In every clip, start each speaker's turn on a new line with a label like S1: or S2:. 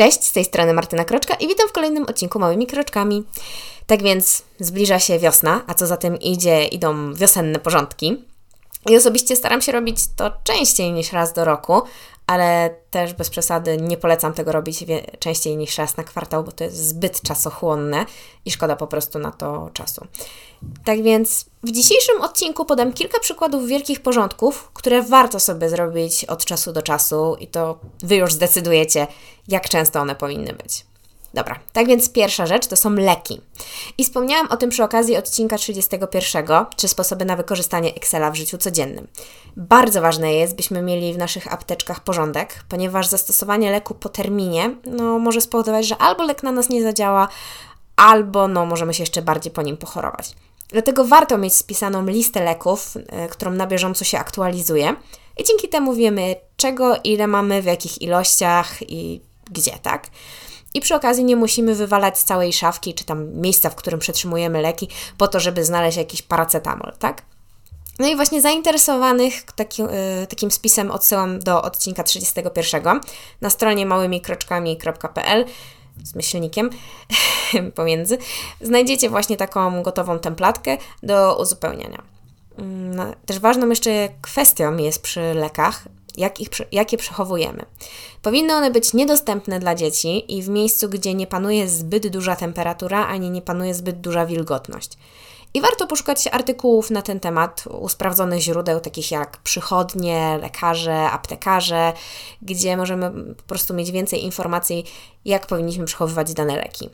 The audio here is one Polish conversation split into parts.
S1: Cześć, z tej strony Martyna Kroczka i witam w kolejnym odcinku Małymi Kroczkami. Tak więc zbliża się wiosna, a co za tym idzie, idą wiosenne porządki. I osobiście staram się robić to częściej niż raz do roku, ale też bez przesady nie polecam tego robić częściej niż raz na kwartał, bo to jest zbyt czasochłonne i szkoda po prostu na to czasu. Tak więc w dzisiejszym odcinku podam kilka przykładów wielkich porządków, które warto sobie zrobić od czasu do czasu i to Wy już zdecydujecie, jak często one powinny być. Dobra, tak więc pierwsza rzecz to są leki. I wspomniałam o tym przy okazji odcinka 31, czy sposoby na wykorzystanie Excela w życiu codziennym. Bardzo ważne jest, byśmy mieli w naszych apteczkach porządek, ponieważ zastosowanie leku po terminie no, może spowodować, że albo lek na nas nie zadziała, albo no, możemy się jeszcze bardziej po nim pochorować. Dlatego warto mieć spisaną listę leków, y, którą na bieżąco się aktualizuje i dzięki temu wiemy, czego, ile mamy, w jakich ilościach i gdzie, tak? I przy okazji nie musimy wywalać całej szafki, czy tam miejsca, w którym przetrzymujemy leki, po to, żeby znaleźć jakiś paracetamol, tak? No i właśnie zainteresowanych taki, y, takim spisem odsyłam do odcinka 31 na stronie małymikroczkami.pl z myślnikiem pomiędzy. Znajdziecie właśnie taką gotową templatkę do uzupełniania. Mm, no, też ważną jeszcze kwestią jest przy lekach, jak, ich, jak je przechowujemy. Powinny one być niedostępne dla dzieci i w miejscu, gdzie nie panuje zbyt duża temperatura ani nie panuje zbyt duża wilgotność. I warto poszukać artykułów na ten temat u sprawdzonych źródeł, takich jak przychodnie, lekarze, aptekarze, gdzie możemy po prostu mieć więcej informacji, jak powinniśmy przechowywać dane leki.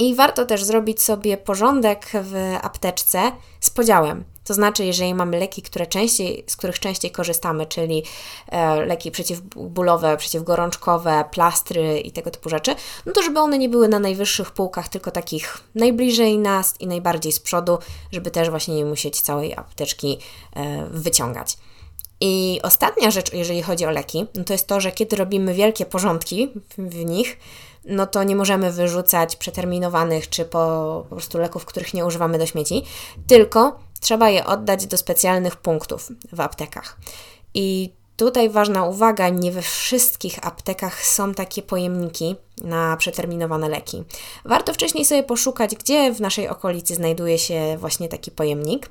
S1: I warto też zrobić sobie porządek w apteczce z podziałem. To znaczy, jeżeli mamy leki, które częściej, z których częściej korzystamy, czyli e, leki przeciwbólowe, przeciwgorączkowe, plastry i tego typu rzeczy, no to żeby one nie były na najwyższych półkach, tylko takich najbliżej nas i najbardziej z przodu, żeby też właśnie nie musieć całej apteczki e, wyciągać. I ostatnia rzecz, jeżeli chodzi o leki, no to jest to, że kiedy robimy wielkie porządki w, w nich, no to nie możemy wyrzucać przeterminowanych czy po, po prostu leków, których nie używamy do śmieci, tylko trzeba je oddać do specjalnych punktów w aptekach. I tutaj ważna uwaga, nie we wszystkich aptekach są takie pojemniki na przeterminowane leki. Warto wcześniej sobie poszukać, gdzie w naszej okolicy znajduje się właśnie taki pojemnik.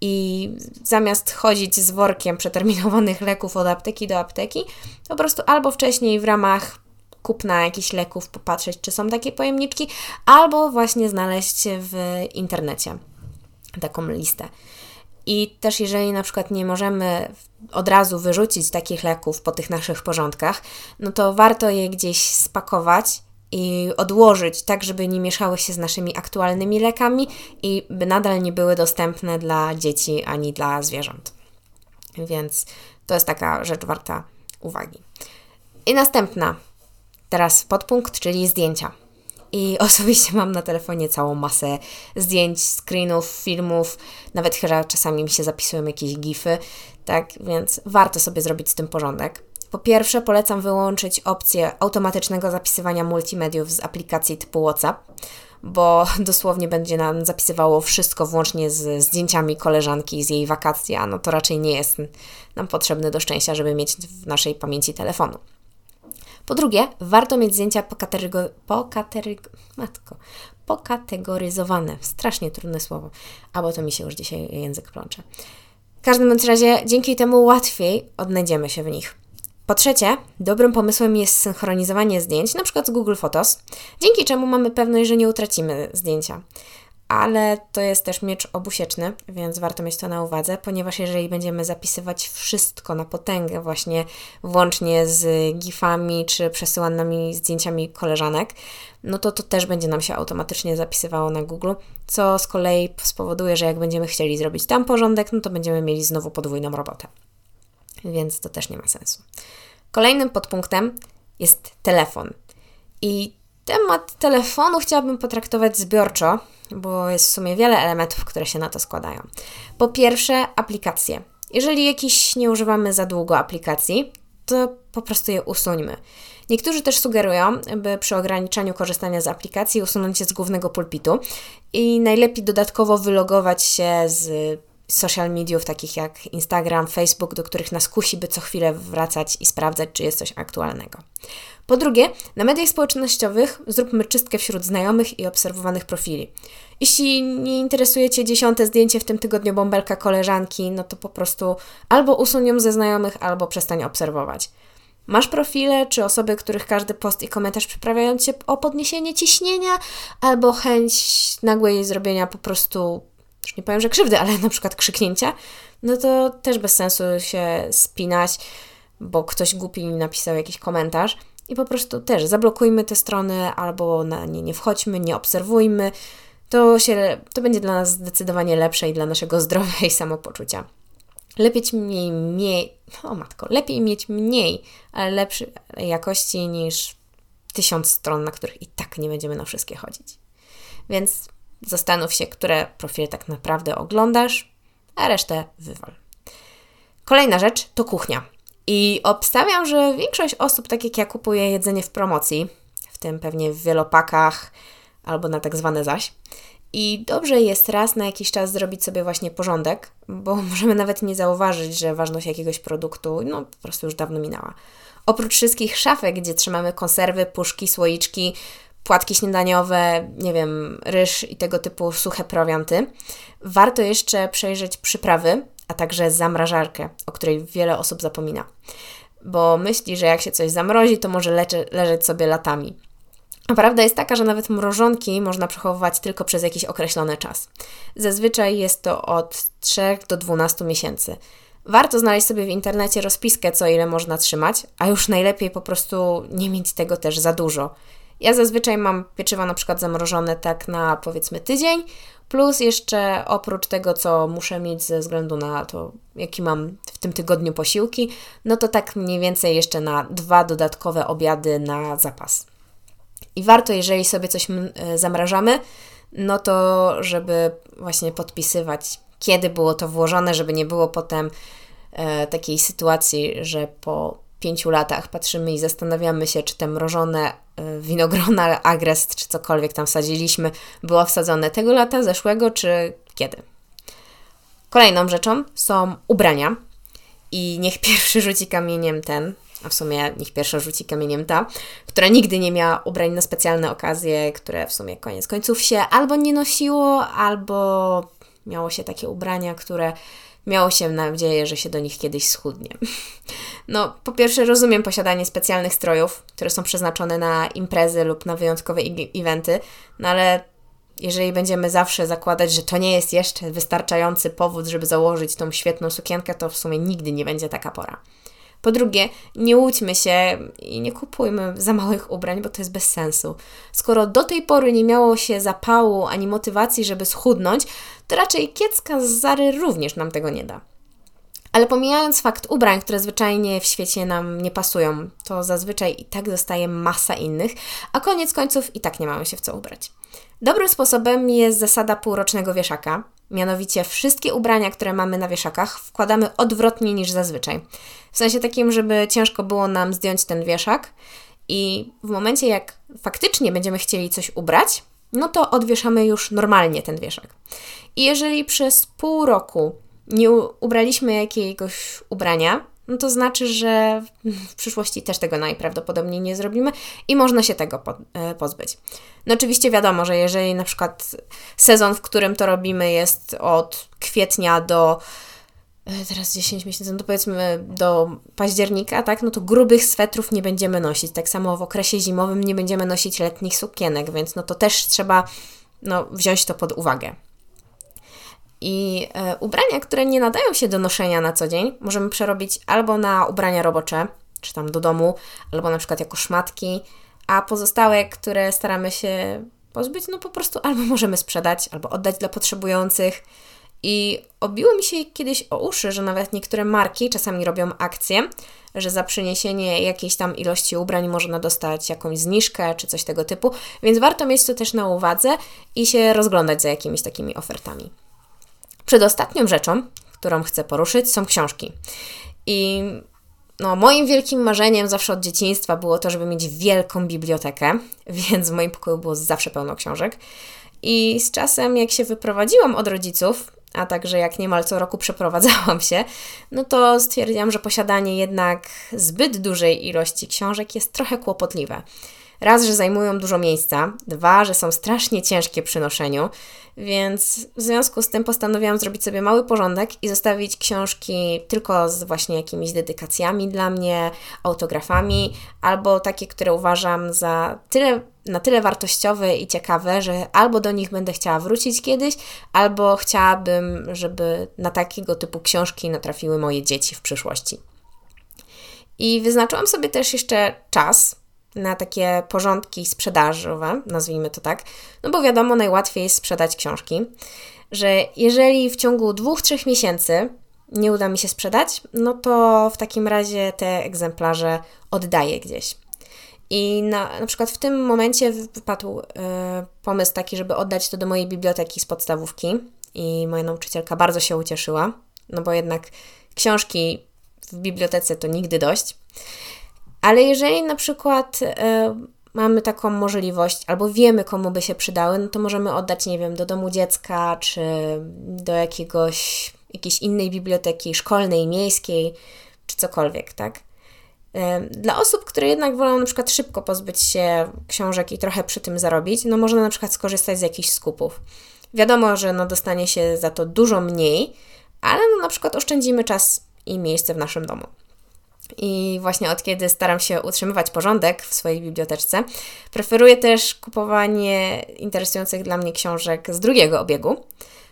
S1: I zamiast chodzić z workiem przeterminowanych leków od apteki do apteki, po prostu albo wcześniej w ramach kupna jakichś leków popatrzeć, czy są takie pojemniczki, albo właśnie znaleźć w internecie taką listę. I też jeżeli na przykład nie możemy od razu wyrzucić takich leków po tych naszych porządkach, no to warto je gdzieś spakować i odłożyć tak, żeby nie mieszały się z naszymi aktualnymi lekami i by nadal nie były dostępne dla dzieci ani dla zwierząt. Więc to jest taka rzecz warta uwagi. I następna, teraz podpunkt, czyli zdjęcia. I osobiście mam na telefonie całą masę zdjęć, screenów, filmów, nawet chyba czasami mi się zapisują jakieś gify, tak więc warto sobie zrobić z tym porządek. Po pierwsze, polecam wyłączyć opcję automatycznego zapisywania multimediów z aplikacji typu WhatsApp, bo dosłownie będzie nam zapisywało wszystko włącznie z zdjęciami koleżanki z jej wakacji, a no to raczej nie jest nam potrzebne do szczęścia, żeby mieć w naszej pamięci telefonu. Po drugie, warto mieć zdjęcia pokaterygo, pokaterygo, matko, pokategoryzowane. Strasznie trudne słowo, albo to mi się już dzisiaj język plącze. W każdym razie dzięki temu łatwiej odnajdziemy się w nich. Po trzecie, dobrym pomysłem jest synchronizowanie zdjęć, na przykład z Google Photos, dzięki czemu mamy pewność, że nie utracimy zdjęcia ale to jest też miecz obusieczny, więc warto mieć to na uwadze, ponieważ jeżeli będziemy zapisywać wszystko na potęgę, właśnie włącznie z gifami czy przesyłanymi zdjęciami koleżanek, no to to też będzie nam się automatycznie zapisywało na Google, co z kolei spowoduje, że jak będziemy chcieli zrobić tam porządek, no to będziemy mieli znowu podwójną robotę. Więc to też nie ma sensu. Kolejnym podpunktem jest telefon. I temat telefonu chciałabym potraktować zbiorczo, bo jest w sumie wiele elementów, które się na to składają. Po pierwsze, aplikacje. Jeżeli jakiś nie używamy za długo aplikacji, to po prostu je usuńmy. Niektórzy też sugerują, by przy ograniczaniu korzystania z aplikacji usunąć je z głównego pulpitu i najlepiej dodatkowo wylogować się z social mediów takich jak Instagram, Facebook, do których nas kusi, by co chwilę wracać i sprawdzać, czy jest coś aktualnego. Po drugie, na mediach społecznościowych zróbmy czystkę wśród znajomych i obserwowanych profili. Jeśli nie interesuje Cię dziesiąte zdjęcie w tym tygodniu bąbelka koleżanki, no to po prostu albo usuń ją ze znajomych, albo przestań obserwować. Masz profile czy osoby, których każdy post i komentarz przyprawiają Cię o podniesienie ciśnienia albo chęć nagłej zrobienia po prostu, już nie powiem, że krzywdy, ale na przykład krzyknięcia, no to też bez sensu się spinać, bo ktoś głupi napisał jakiś komentarz. I po prostu też zablokujmy te strony albo na nie nie wchodźmy, nie obserwujmy. To, się, to będzie dla nas zdecydowanie lepsze i dla naszego zdrowia i samopoczucia. Lepiej mieć mniej, o matko, lepiej mieć mniej, ale lepszej jakości niż tysiąc stron, na których i tak nie będziemy na wszystkie chodzić. Więc zastanów się, które profile tak naprawdę oglądasz, a resztę wywal. Kolejna rzecz to kuchnia. I obstawiam, że większość osób, tak jak ja, kupuje jedzenie w promocji, w tym pewnie w wielopakach albo na tak zwane zaś. I dobrze jest raz na jakiś czas zrobić sobie właśnie porządek, bo możemy nawet nie zauważyć, że ważność jakiegoś produktu no po prostu już dawno minęła. Oprócz wszystkich szafek, gdzie trzymamy konserwy, puszki, słoiczki, płatki śniadaniowe, nie wiem, ryż i tego typu suche prowianty, warto jeszcze przejrzeć przyprawy, a także zamrażarkę, o której wiele osób zapomina. Bo myśli, że jak się coś zamrozi, to może leczy, leżeć sobie latami. A prawda jest taka, że nawet mrożonki można przechowywać tylko przez jakiś określony czas. Zazwyczaj jest to od 3 do 12 miesięcy. Warto znaleźć sobie w internecie rozpiskę, co ile można trzymać, a już najlepiej po prostu nie mieć tego też za dużo. Ja zazwyczaj mam pieczywo na przykład zamrożone tak na powiedzmy tydzień, plus jeszcze oprócz tego, co muszę mieć ze względu na to, jaki mam w tym tygodniu posiłki, no to tak mniej więcej jeszcze na dwa dodatkowe obiady na zapas. I warto, jeżeli sobie coś e, zamrażamy, no to żeby właśnie podpisywać, kiedy było to włożone, żeby nie było potem e, takiej sytuacji, że po pięciu latach patrzymy i zastanawiamy się, czy te mrożone e, winogrona, agrest, czy cokolwiek tam sadziliśmy, było wsadzone tego lata, zeszłego, czy kiedy. Kolejną rzeczą są ubrania. I niech pierwszy rzuci kamieniem ten, a w sumie niech pierwsza rzuci kamieniem ta, która nigdy nie miała ubrań na specjalne okazje, które w sumie koniec końców się albo nie nosiło, albo miało się takie ubrania, które miało się nadzieję, że się do nich kiedyś schudnie. No, po pierwsze, rozumiem posiadanie specjalnych strojów, które są przeznaczone na imprezy lub na wyjątkowe eventy, no ale jeżeli będziemy zawsze zakładać, że to nie jest jeszcze wystarczający powód, żeby założyć tą świetną sukienkę, to w sumie nigdy nie będzie taka pora. Po drugie, nie łudźmy się i nie kupujmy za małych ubrań, bo to jest bez sensu. Skoro do tej pory nie miało się zapału ani motywacji, żeby schudnąć, to raczej kiecka z Zary również nam tego nie da. Ale pomijając fakt ubrań, które zwyczajnie w świecie nam nie pasują, to zazwyczaj i tak zostaje masa innych, a koniec końców i tak nie mamy się w co ubrać. Dobrym sposobem jest zasada półrocznego wieszaka. Mianowicie wszystkie ubrania, które mamy na wieszakach, wkładamy odwrotnie niż zazwyczaj. W sensie takim, żeby ciężko było nam zdjąć ten wieszak i w momencie, jak faktycznie będziemy chcieli coś ubrać, no to odwieszamy już normalnie ten wieszak. I jeżeli przez pół roku nie ubraliśmy jakiegoś ubrania, no to znaczy, że w przyszłości też tego najprawdopodobniej nie zrobimy i można się tego e, pozbyć. No oczywiście wiadomo, że jeżeli na przykład sezon, w którym to robimy jest od kwietnia do e, teraz 10 miesięcy, no to powiedzmy do października, tak, no to grubych swetrów nie będziemy nosić. Tak samo w okresie zimowym nie będziemy nosić letnich sukienek, więc no to też trzeba no, wziąć to pod uwagę. I e, ubrania, które nie nadają się do noszenia na co dzień, możemy przerobić albo na ubrania robocze, czy tam do domu, albo na przykład jako szmatki, a pozostałe, które staramy się pozbyć, no po prostu albo możemy sprzedać, albo oddać dla potrzebujących. I obiło mi się kiedyś o uszy, że nawet niektóre marki czasami robią akcje, że za przyniesienie jakiejś tam ilości ubrań można dostać jakąś zniżkę czy coś tego typu, więc warto mieć to też na uwadze i się rozglądać za jakimiś takimi ofertami. Przedostatnią rzeczą, którą chcę poruszyć, są książki. I no, moim wielkim marzeniem zawsze od dzieciństwa było to, żeby mieć wielką bibliotekę, więc w moim pokoju było zawsze pełno książek. I z czasem, jak się wyprowadziłam od rodziców a także jak niemal co roku przeprowadzałam się, no to stwierdziłam, że posiadanie jednak zbyt dużej ilości książek jest trochę kłopotliwe. Raz, że zajmują dużo miejsca, dwa, że są strasznie ciężkie przy noszeniu, więc w związku z tym postanowiłam zrobić sobie mały porządek i zostawić książki tylko z właśnie jakimiś dedykacjami dla mnie, autografami, albo takie, które uważam za tyle, na tyle wartościowe i ciekawe, że albo do nich będę chciała wrócić kiedyś, albo chciałabym, żeby na takiego typu książki natrafiły moje dzieci w przyszłości. I wyznaczyłam sobie też jeszcze czas, na takie porządki sprzedażowe, nazwijmy to tak, no bo wiadomo, najłatwiej jest sprzedać książki, że jeżeli w ciągu dwóch, trzech miesięcy nie uda mi się sprzedać, no to w takim razie te egzemplarze oddaję gdzieś. I na, na przykład w tym momencie wypadł y, pomysł taki, żeby oddać to do mojej biblioteki z podstawówki i moja nauczycielka bardzo się ucieszyła, no bo jednak książki w bibliotece to nigdy dość. Ale jeżeli na przykład y, mamy taką możliwość, albo wiemy, komu by się przydały, no to możemy oddać, nie wiem, do domu dziecka, czy do jakiegoś, jakiejś innej biblioteki szkolnej, miejskiej, czy cokolwiek, tak? Dla osób, które jednak wolą na przykład szybko pozbyć się książek i trochę przy tym zarobić, no można na przykład skorzystać z jakichś skupów. Wiadomo, że no dostanie się za to dużo mniej, ale no na przykład oszczędzimy czas i miejsce w naszym domu. I właśnie od kiedy staram się utrzymywać porządek w swojej biblioteczce, preferuję też kupowanie interesujących dla mnie książek z drugiego obiegu,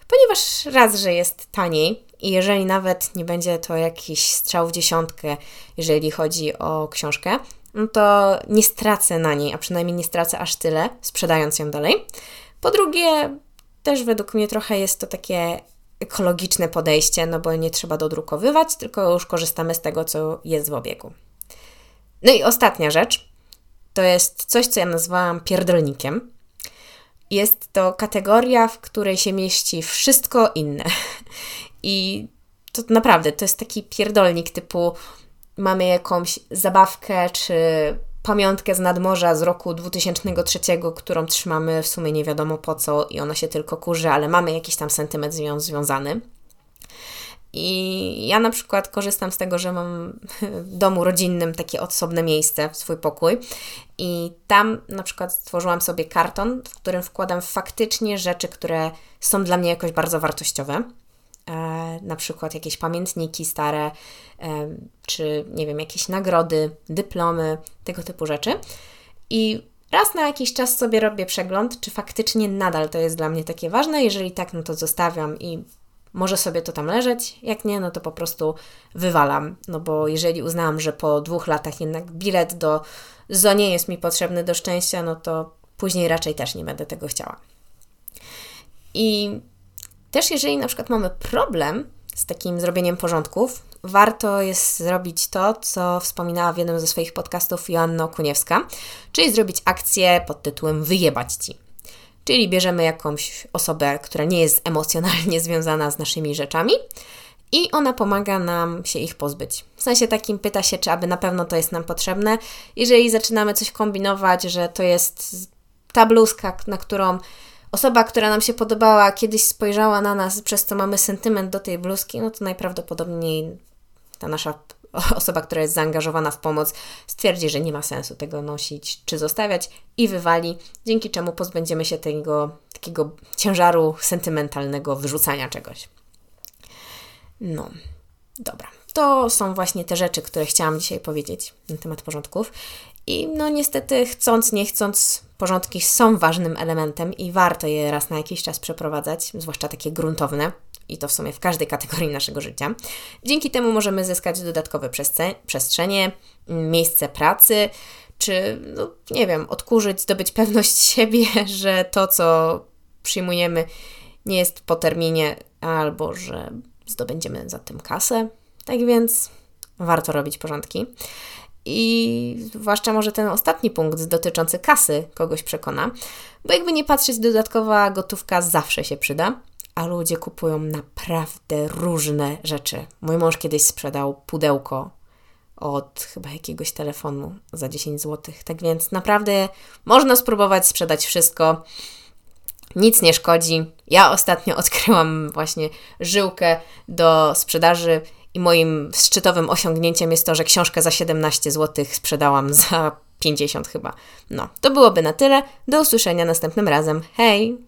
S1: ponieważ raz, że jest taniej i jeżeli nawet nie będzie to jakiś strzał w dziesiątkę, jeżeli chodzi o książkę, no to nie stracę na niej, a przynajmniej nie stracę aż tyle, sprzedając ją dalej. Po drugie, też według mnie trochę jest to takie ekologiczne podejście, no bo nie trzeba dodrukowywać, tylko już korzystamy z tego, co jest w obiegu. No i ostatnia rzecz to jest coś, co ja nazwałam pierdolnikiem. Jest to kategoria, w której się mieści wszystko inne. I to naprawdę to jest taki pierdolnik typu mamy jakąś zabawkę czy pamiątkę z nadmorza z roku 2003, którą trzymamy w sumie nie wiadomo po co i ona się tylko kurzy, ale mamy jakiś tam sentyment z nią związany. I ja na przykład korzystam z tego, że mam w domu rodzinnym takie osobne miejsce, swój pokój. I tam na przykład stworzyłam sobie karton, w którym wkładam faktycznie rzeczy, które są dla mnie jakoś bardzo wartościowe. E, na przykład jakieś pamiętniki stare, e, czy nie wiem, jakieś nagrody, dyplomy, tego typu rzeczy. I raz na jakiś czas sobie robię przegląd, czy faktycznie nadal to jest dla mnie takie ważne. Jeżeli tak, no to zostawiam i może sobie to tam leżeć. Jak nie, no to po prostu wywalam. No bo jeżeli uznałam, że po dwóch latach jednak bilet do ZO nie jest mi potrzebny do szczęścia, no to później raczej też nie będę tego chciała. I też jeżeli na przykład mamy problem z takim zrobieniem porządków, warto jest zrobić to, co wspominała w jednym ze swoich podcastów Joanna Okuniewska, czyli zrobić akcję pod tytułem Wyjebać Ci. Czyli bierzemy jakąś osobę, która nie jest emocjonalnie związana z naszymi rzeczami i ona pomaga nam się ich pozbyć. W sensie takim pyta się, czy aby na pewno to jest nam potrzebne. Jeżeli zaczynamy coś kombinować, że to jest ta bluzka, na którą osoba, która nam się podobała, kiedyś spojrzała na nas, przez co mamy sentyment do tej bluzki, no to najprawdopodobniej ta nasza osoba, która jest zaangażowana w pomoc, stwierdzi, że nie ma sensu tego nosić czy zostawiać i wywali, dzięki czemu pozbędziemy się tego takiego ciężaru sentymentalnego wyrzucania czegoś. No, dobra. To są właśnie te rzeczy, które chciałam dzisiaj powiedzieć na temat porządków. I no niestety, chcąc, nie chcąc, porządki są ważnym elementem i warto je raz na jakiś czas przeprowadzać, zwłaszcza takie gruntowne, i to w sumie w każdej kategorii naszego życia. Dzięki temu możemy zyskać dodatkowe przestrzenie, miejsce pracy, czy, no, nie wiem, odkurzyć, zdobyć pewność siebie, że to, co przyjmujemy, nie jest po terminie, albo że zdobędziemy za tym kasę. Tak więc warto robić porządki. I zwłaszcza może ten ostatni punkt dotyczący kasy kogoś przekona, bo jakby nie patrzeć, dodatkowa gotówka zawsze się przyda, a ludzie kupują naprawdę różne rzeczy. Mój mąż kiedyś sprzedał pudełko od chyba jakiegoś telefonu za 10 zł. Tak więc naprawdę można spróbować sprzedać wszystko. Nic nie szkodzi. Ja ostatnio odkryłam właśnie żyłkę do sprzedaży i moim szczytowym osiągnięciem jest to, że książkę za 17 zł sprzedałam za 50 chyba. No, to byłoby na tyle. Do usłyszenia następnym razem. Hej!